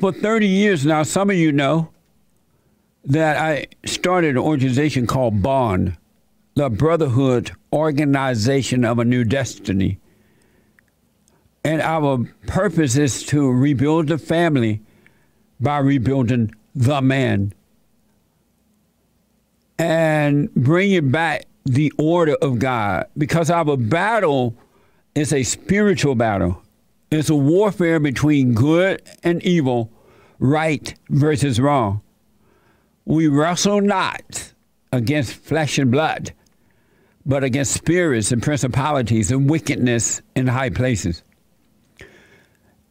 For 30 years now, some of you know that I started an organization called Bond, the Brotherhood Organization of a New Destiny. And our purpose is to rebuild the family by rebuilding the man and bringing back the order of God. Because our battle is a spiritual battle, it's a warfare between good and evil, right versus wrong. We wrestle not against flesh and blood, but against spirits and principalities and wickedness in high places.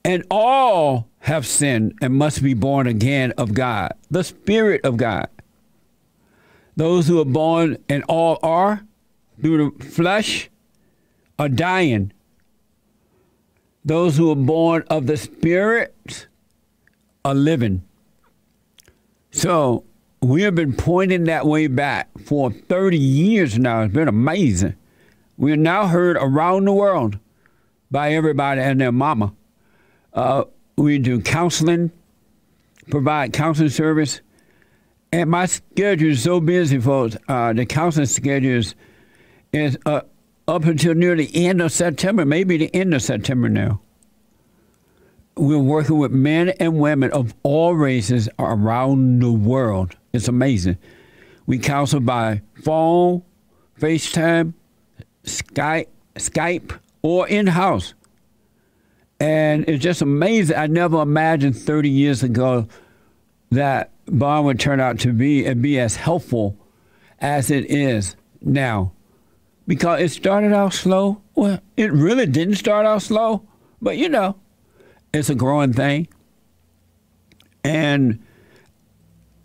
And all have sinned and must be born again of God, the Spirit of God. Those who are born and all are through the flesh are dying. Those who are born of the Spirit are living. So we have been pointing that way back for 30 years now. It's been amazing. We are now heard around the world by everybody and their mama. Uh, we do counseling, provide counseling service. And my schedule is so busy, folks. Uh, the counseling schedule is, is uh, up until near the end of September, maybe the end of September now. We're working with men and women of all races around the world. It's amazing. We counsel by phone, FaceTime, Skype, Skype, or in house. And it's just amazing. I never imagined 30 years ago that Bond would turn out to be and be as helpful as it is now. Because it started out slow. Well, it really didn't start out slow, but you know, it's a growing thing. And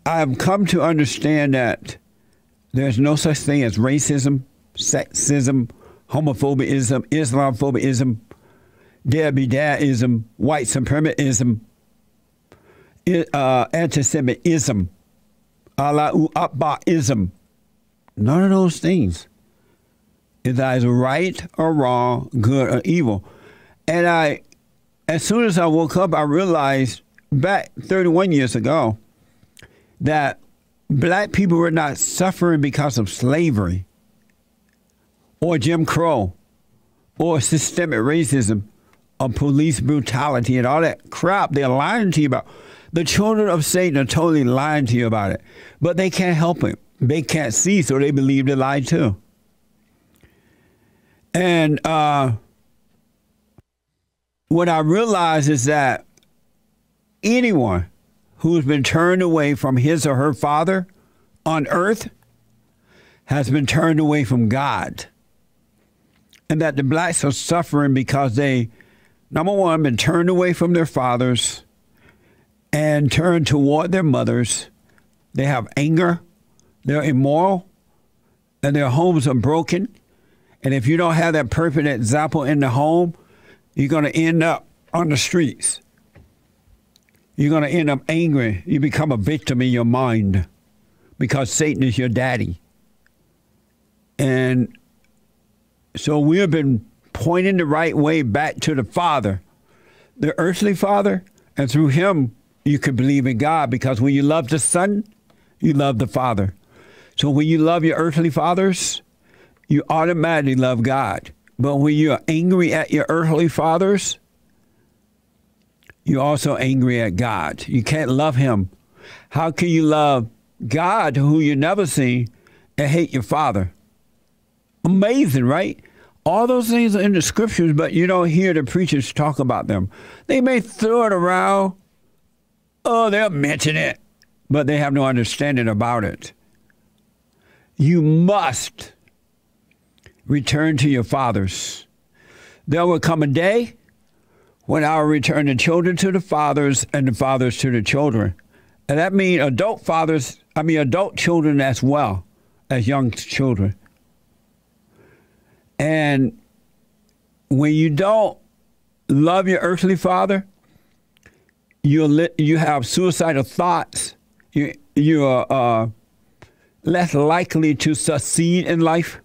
I've come to understand that there's no such thing as racism, sexism, homophobism, Islamophobism, Debbie Dadism, white supremacism, uh, anti-Semitism, Allahu Akbarism. None of those things is either right or wrong, good or evil. And I, as soon as I woke up, I realized back 31 years ago that black people were not suffering because of slavery or Jim Crow or systemic racism or police brutality and all that crap they're lying to you about. The children of Satan are totally lying to you about it, but they can't help it. They can't see, so they believe the lie too. And uh, what I realize is that anyone who's been turned away from his or her father on earth has been turned away from God. And that the blacks are suffering because they, number one, been turned away from their fathers and turned toward their mothers. They have anger, they're immoral, and their homes are broken. And if you don't have that perfect example in the home, you're going to end up on the streets you're going to end up angry. You become a victim in your mind because Satan is your daddy. And so we have been pointing the right way back to the Father, the earthly Father, and through him you can believe in God because when you love the Son, you love the Father. So when you love your earthly fathers, you automatically love God. But when you're angry at your earthly fathers, you're also angry at God. You can't love Him. How can you love God, who you never see, and hate your Father? Amazing, right? All those things are in the scriptures, but you don't hear the preachers talk about them. They may throw it around. Oh, they'll mention it, but they have no understanding about it. You must return to your fathers. There will come a day when I will return the children to the fathers and the fathers to the children. And that means adult fathers, I mean adult children as well as young children. And when you don't love your earthly father, you you have suicidal thoughts. You you are uh, less likely to succeed in life.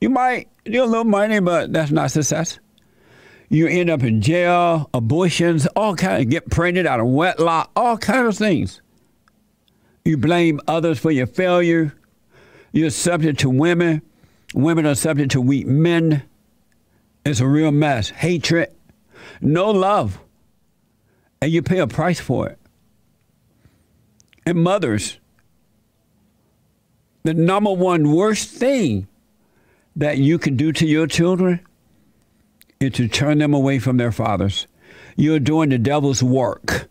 You might do a little money, but that's not success. You end up in jail, abortions, all kind of get pregnant out of wedlock, all kind of things. You blame others for your failure. You're subject to women. Women are subject to weak men. It's a real mess. Hatred, no love. And you pay a price for it. And mothers, the number one worst thing that you can do to your children is to turn them away from their fathers. You're doing the devil's work,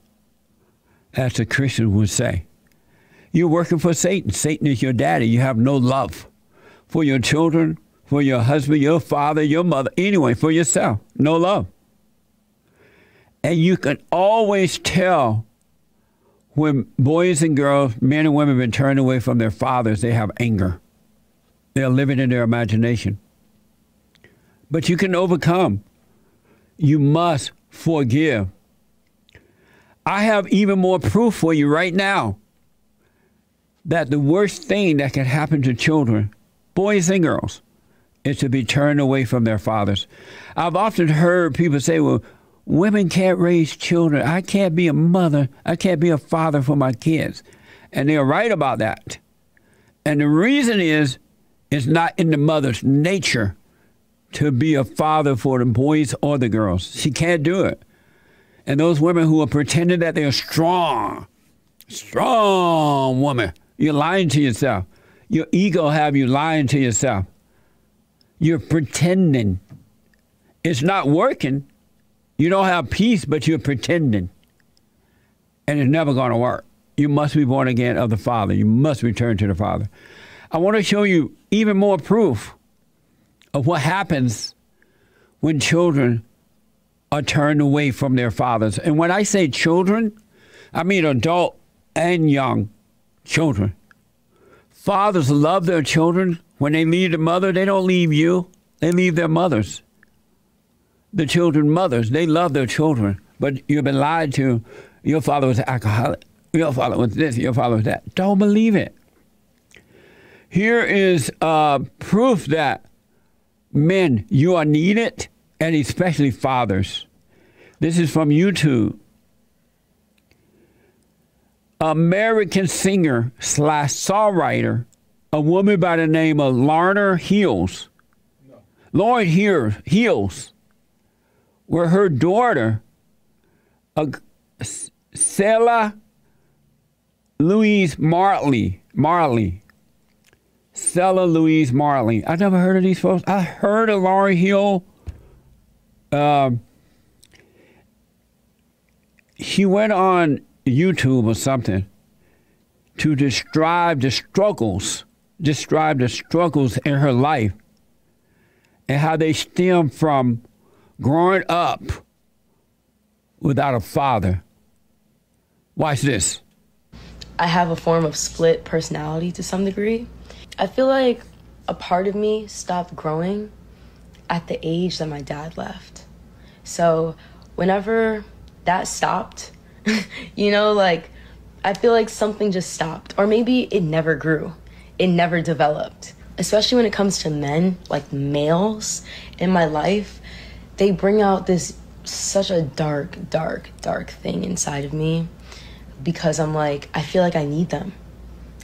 as the Christian would say. You're working for Satan. Satan is your daddy. You have no love for your children, for your husband, your father, your mother, anyway, for yourself. No love. And you can always tell when boys and girls, men and women have been turned away from their fathers, they have anger. They're living in their imagination. But you can overcome. You must forgive. I have even more proof for you right now that the worst thing that can happen to children, boys and girls, is to be turned away from their fathers. I've often heard people say, well, women can't raise children. I can't be a mother. I can't be a father for my kids. And they're right about that. And the reason is it's not in the mother's nature to be a father for the boys or the girls. She can't do it. And those women who are pretending that they're strong, strong woman, you're lying to yourself. Your ego have you lying to yourself. You're pretending. It's not working. You don't have peace, but you're pretending. And it's never going to work. You must be born again of the Father. You must return to the Father. I want to show you even more proof of what happens when children are turned away from their fathers. And when I say children, I mean adult and young children. Fathers love their children. When they leave the mother, they don't leave you, they leave their mothers the children mothers. They love their children, but you've been lied to. Your father was an alcoholic. Your father was this. Your father was that. Don't believe it. Here is uh, proof that men, you are needed, and especially fathers. This is from YouTube. American singer slash songwriter, a woman by the name of Lorna Hills. No. Lauryn Hills where her daughter, uh, Selah Louise Marley, Marley, Selah Louise Marley. I never heard of these folks. I heard of Laurie Hill. Uh, she went on YouTube or something to describe the struggles, describe the struggles in her life and how they stem from growing up without a father. Watch this. I have a form of split personality to some degree. I feel like a part of me stopped growing at the age that my dad left. So, whenever that stopped, you know, like I feel like something just stopped, or maybe it never grew, it never developed. Especially when it comes to men, like males in my life, they bring out this such a dark, dark, dark thing inside of me because I'm like, I feel like I need them.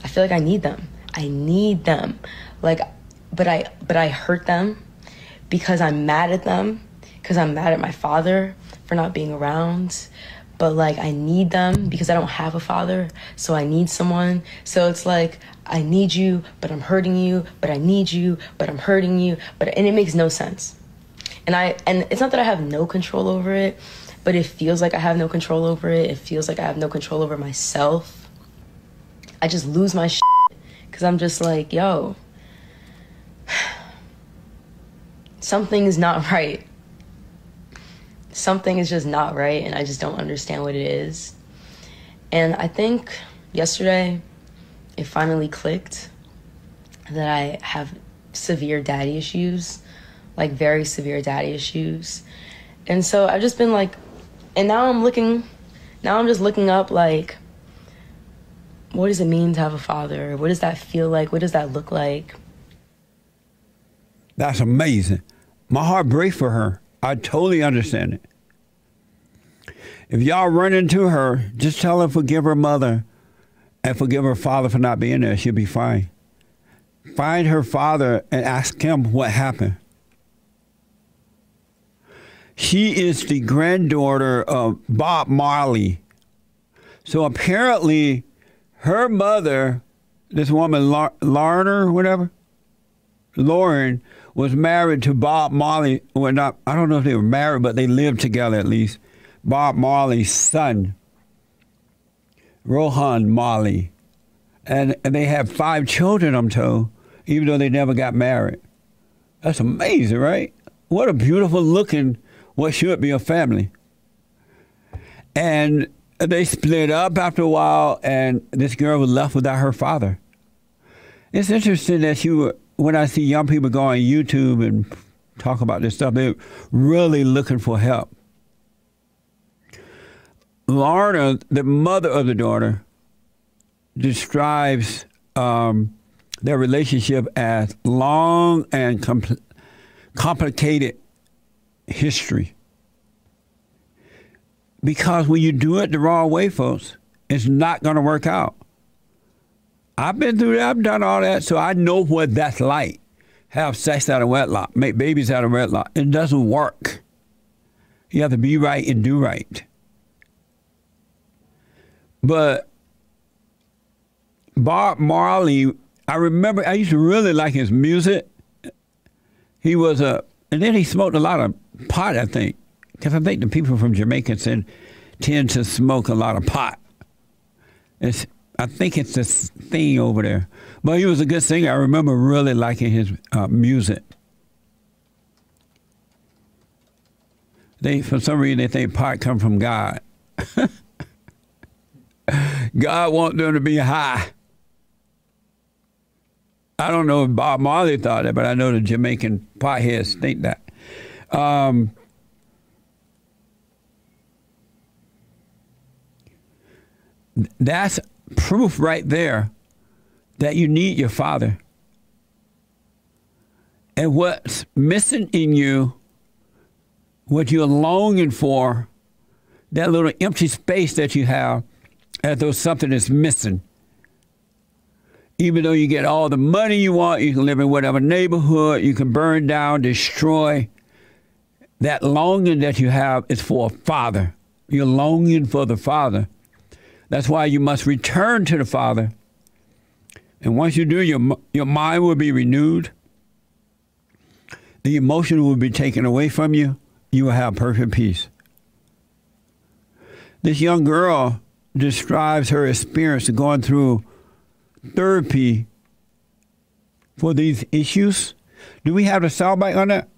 I feel like I need them. I need them. Like, but I, but I hurt them because I'm mad at them, because I'm mad at my father for not being around. But like, I need them because I don't have a father, so I need someone. So it's like, I need you, but I'm hurting you, but I need you, but I'm hurting you, but, and it makes no sense and I and it's not that I have no control over it, but it feels like I have no control over it. It feels like I have no control over myself. I just lose my shit because I'm just like, yo, something is not right. Something is just not right, and I just don't understand what it is. And I think yesterday it finally clicked that I have severe daddy issues like very severe daddy issues. And so I've just been like, and now I'm looking, now I'm just looking up like, what does it mean to have a father? What does that feel like? What does that look like? That's amazing. My heart breaks for her. I totally understand it. If y'all run into her, just tell her forgive her mother and forgive her father for not being there. She'll be fine. Find her father and ask him what happened. She is the granddaughter of Bob Marley. So apparently, her mother, this woman, Larner, whatever, Lauryn, was married to Bob Marley. Well, not, I don't know if they were married, but they lived together at least. Bob Marley's son, Rohan Marley. And, and they have five children, I'm told, even though they never got married. That's amazing, right? What a beautiful looking, what should be a family. And they split up after a while, and this girl was left without her father. It's interesting that you, when I see young people go on YouTube and talk about this stuff, they're really looking for help. Lorna, the mother of the daughter, describes um, their relationship as long and compl- complicated history. Because when you do it the wrong way, folks, it's not going to work out. I've been through that. I've done all that, so I know what that's like. Have sex out of wedlock, make babies out of wedlock. It doesn't work. You have to be right and do right. But Bob Marley, I remember I used to really like his music. He was a, and then he smoked a lot of pot, I think, because I think the people from Jamaica tend, tend to smoke a lot of pot. It's, I think it's this thing over there. But he was a good singer. I remember really liking his uh, music. They, for some reason, they think pot come from God. God wants them to be high. I don't know if Bob Marley thought that, but I know the Jamaican potheads think that. Um, that's proof right there that you need your father. And what's missing in you, what you're longing for, that little empty space that you have, as though something is missing. Even though you get all the money you want, you can live in whatever neighborhood, you can burn down, destroy. That longing that you have is for a father. You're longing for the father. That's why you must return to the Father. And once you do, your, your mind will be renewed. The emotion will be taken away from you. You will have perfect peace. This young girl describes her experience going through therapy for these issues. Do we have a soundbite on that?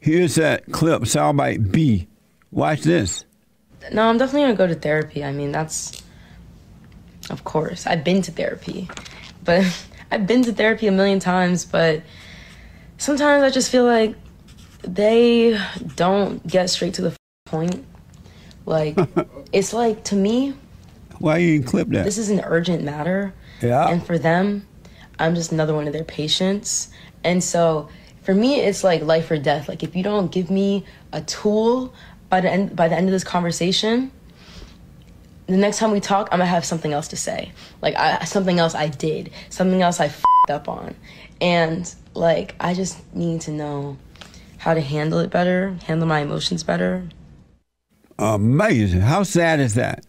Here's that clip, soundbite B. Watch this. No, I'm definitely gonna go to therapy. I mean, that's of course. I've been to therapy, but I've been to therapy a million times, but sometimes I just feel like they don't get straight to the point. Like, it's like to me. Why you clip that? This is an urgent matter. Yeah. And for them, I'm just another one of their patients. And so for me, it's like life or death. Like if you don't give me a tool by the end by the end of this conversation, the next time we talk, I'm gonna have something else to say. Like I, something else I did, something else I f***ed up on, and like I just need to know how to handle it better, handle my emotions better, Amazing. How sad is that?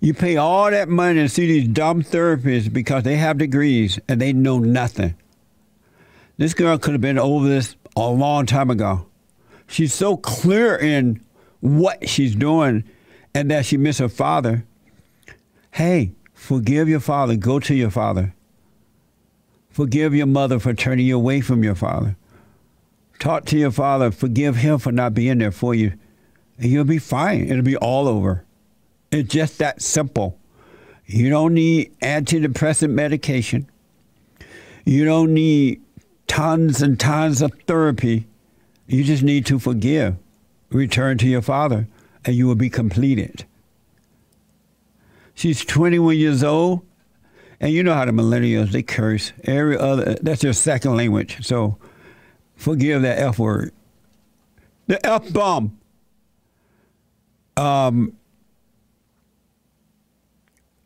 You pay all that money to see these dumb therapists because they have degrees and they know nothing. This girl could have been over this a long time ago. She's so clear in what she's doing and that she missed her father. Hey, forgive your father. Go to your father. Forgive your mother for turning you away from your father. Talk to your father. Forgive him for not being there for you and you'll be fine. It'll be all over. It's just that simple. You don't need antidepressant medication. You don't need tons and tons of therapy. You just need to forgive, return to your father, and you will be completed. She's 21 years old, and you know how the millennials they curse every other. That's their second language. So forgive that f word. The F bomb. Um,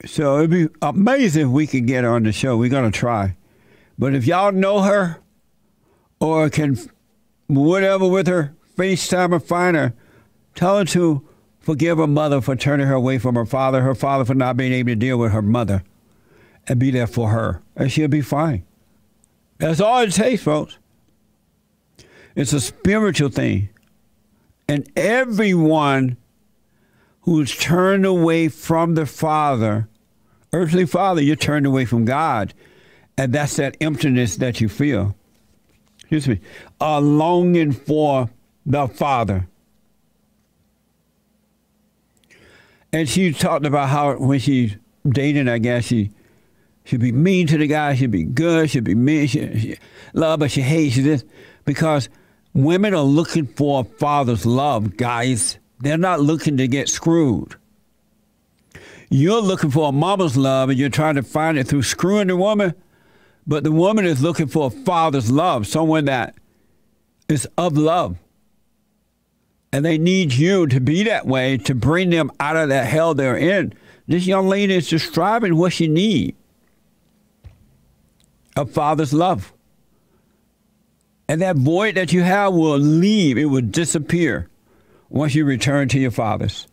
so it'd be amazing if we could get her on the show. We're gonna try. But if y'all know her or can whatever with her, FaceTime or find her, tell her to forgive her mother for turning her away from her father, her father for not being able to deal with her mother, and be there for her. And she'll be fine. That's all it takes, folks. It's a spiritual thing. And everyone who's turned away from the Father, earthly Father, you're turned away from God. And that's that emptiness that you feel. Excuse me. A longing for the Father. And she talked about how when she's dating, I guess she she'd be mean to the guy, she'd be good, she'd be mean, she, she love, but she hates this because women are looking for a father's love, guys. They're not looking to get screwed. You're looking for a mama's love and you're trying to find it through screwing the woman, but the woman is looking for a father's love, someone that is of love. And they need you to be that way to bring them out of that hell they're in. This young lady is describing what she needs a father's love. And that void that you have will leave, it will disappear once you return to your father's.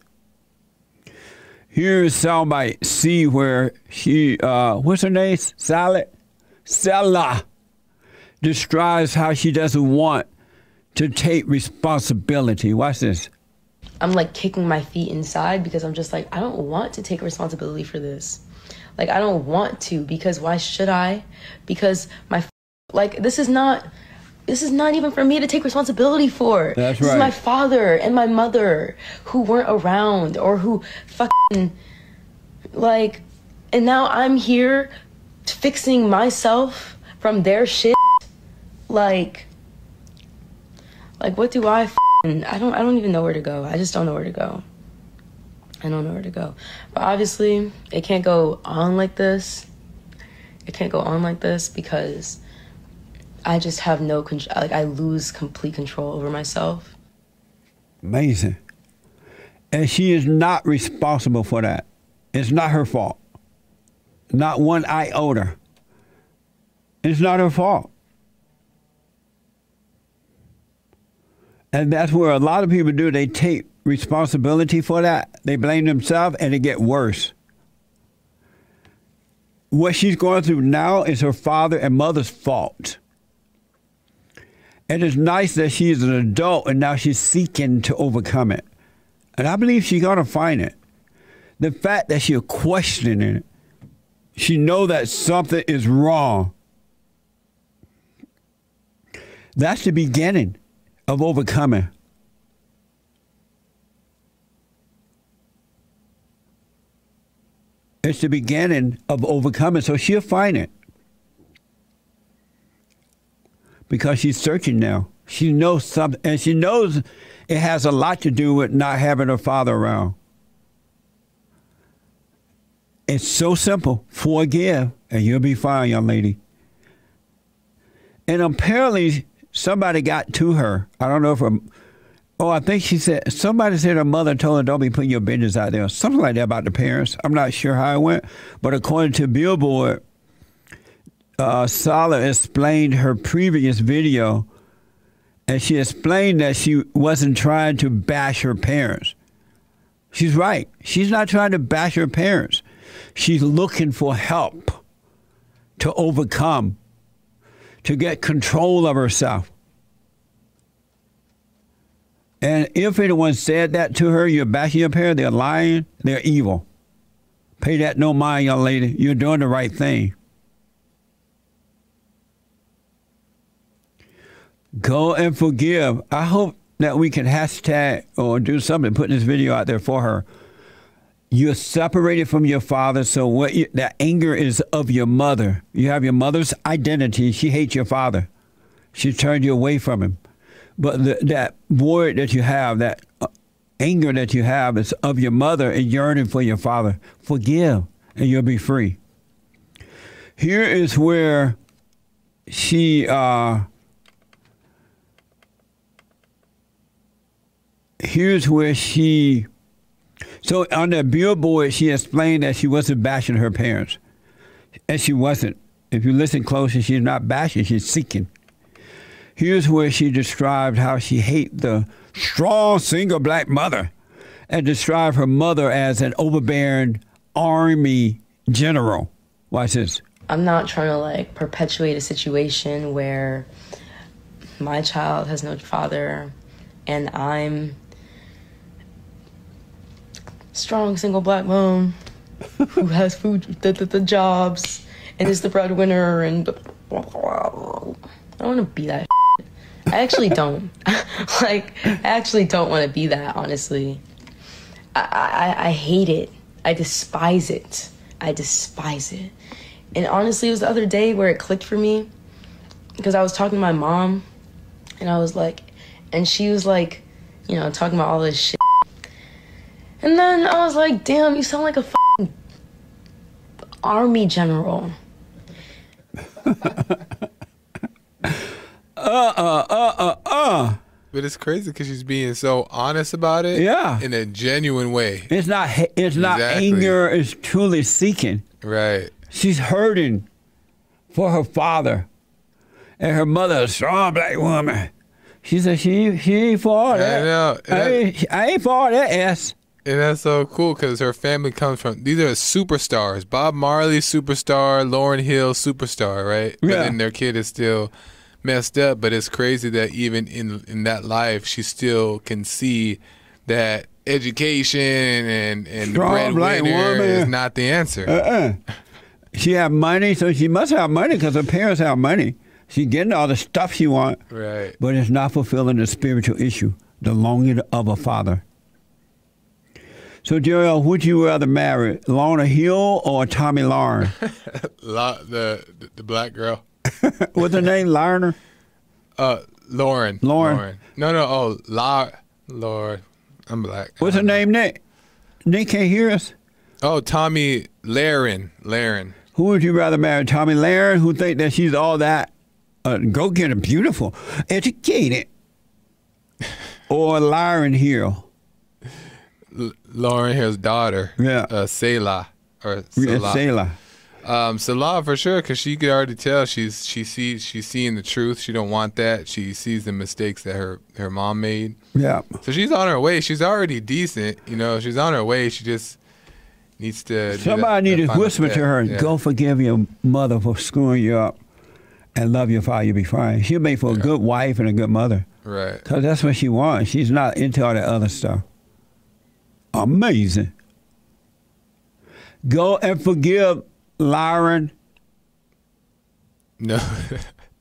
Here is soundbite C where she, uh, what's her name? Salad? Stella describes how she doesn't want to take responsibility. Watch this. I'm like kicking my feet inside because I'm just like, I don't want to take responsibility for this. Like, I don't want to because why should I? Because my, like, this is not. This is not even for me to take responsibility for. That's this right. is my father and my mother who weren't around or who fucking like and now I'm here fixing myself from their shit. Like like what do I f***ing, I don't I don't even know where to go. I just don't know where to go. I don't know where to go. But obviously, it can't go on like this. It can't go on like this because I just have no control. Like I lose complete control over myself. Amazing. And she is not responsible for that. It's not her fault. Not one iota. It's not her fault. And that's where a lot of people do. They take responsibility for that. They blame themselves and it get worse. What she's going through now is her father and mother's fault. And it's nice that she's an adult and now she's seeking to overcome it. And I believe she's going to find it. The fact that she's questioning it, she know that something is wrong. That's the beginning of overcoming. It's the beginning of overcoming. So she'll find it. Because she's searching now. She knows something, and she knows it has a lot to do with not having her father around. It's so simple. Forgive, and you'll be fine, young lady. And apparently, somebody got to her. I don't know if her, oh, I think she said, somebody said her mother told her, don't be putting your business out there. Something like that about the parents. I'm not sure how it went. But according to Billboard, uh, Sala explained her previous video, and she explained that she wasn't trying to bash her parents. She's right. She's not trying to bash her parents. She's looking for help to overcome, to get control of herself. And if anyone said that to her, you're bashing up here, they're lying, they're evil. Pay that no mind, young lady. You're doing the right thing. Go and forgive. I hope that we can hashtag or do something, put this video out there for her. You're separated from your father, so what you, that anger is of your mother. You have your mother's identity. She hates your father. She turned you away from him. But the, that void that you have, that uh, anger that you have, is of your mother and yearning for your father. Forgive, and you'll be free. Here is where she. Uh, here's where she. So on the billboard, she explained that she wasn't bashing her parents, and she wasn't. If you listen closely, she's not bashing; she's seeking. Here's where she described how she hated the strong single black mother, and described her mother as an overbearing army general. Watch this. I'm not trying to like perpetuate a situation where my child has no father and I'm strong single black mom who has food the, the, the jobs and is the breadwinner and I don't want to be that I actually don't. Like I actually don't want to be that honestly. I, I I hate it. I despise it. I despise it. And honestly, it was the other day where it clicked for me because I was talking to my mom and I was like, and she was like, you know, talking about all this shit. And then I was like, damn, you sound like a army general. uh, uh, uh, uh, uh. But it's crazy because she's being so honest about it. Yeah. In a genuine way. It's not. It's not Exactly. anger. It's truly seeking. Right. She's hurting for her father and her mother, a strong black woman. She said she she ain't for all I that. know. And, I ain't, I ain't for all that ass. And that's so cool because her family comes from, these are superstars. Bob Marley, superstar. Lauryn Hill, superstar, right? But Yeah. then their kid is still messed up. But it's crazy that even in, in that life, she still can see that education and, and the Strong breadwinner woman. is not the answer. Uh-uh. She have money, so she must have money because her parents have money. She getting all the stuff she want, right. but it's not fulfilling the spiritual issue, the longing of a father. So, Joel, would you rather marry Lorna Hill or Tomi Lahren? La- the, the the black girl. What's her name? Larner? Uh, Lauren. Lauren. No, no. Oh, La. Lord, I'm black. What's her name, Nick? Nick can't hear us. Oh, Tomi Lahren. Lahren. Who would you rather marry, Tomi Lahren, who think that she's all that uh, go get her beautiful, educated, or Lauryn Hill? Lauryn Hill's daughter. Yeah. Uh, Selah or Yeah, Selah. Um, Selah for sure, because she could already tell she's she sees she's seeing the truth. She don't want that. She sees the mistakes that her her mom made. Yeah. So she's on her way. She's already decent. You know, she's on her way. She just needs to. that- Somebody need to whisper to her, Yeah. go forgive your mother for screwing you up and love your father, you'll be fine. She'll make for a good wife and a good mother. Right. Because that's what she wants. She's not into all that other stuff. Amazing. Go and forgive Lauren. No.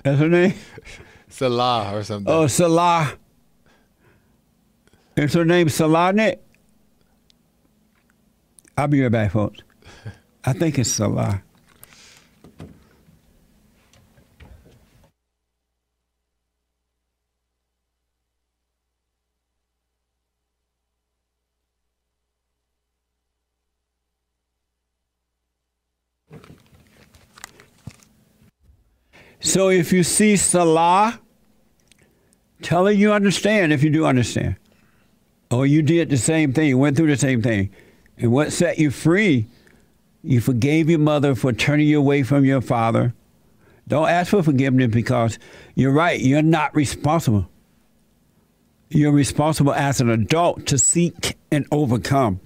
That's her name? Salah or something. Oh, Salah. Is her name Salahnik? I'll be right back, folks. I think it's Salah. So if you see Salah, tell you understand if you do understand. Or you did the same thing, you went through the same thing. And what set you free, you forgave your mother for turning you away from your father. Don't ask for forgiveness because you're right, you're not responsible. You're responsible as an adult to seek and overcome.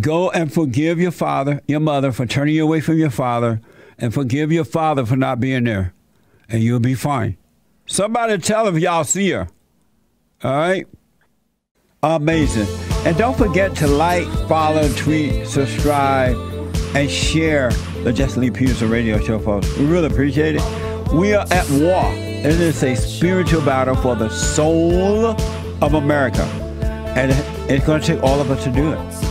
Go and forgive your father, your mother for turning you away from your father, and forgive your father for not being there, and you'll be fine. Somebody tell him y'all see her. All right? Amazing. And don't forget to like, follow, tweet, subscribe, and share the Jesse Lee Peterson radio show, folks. We really appreciate it. We are at war. It is a spiritual battle for the soul of America. And it's going to take all of us to do it.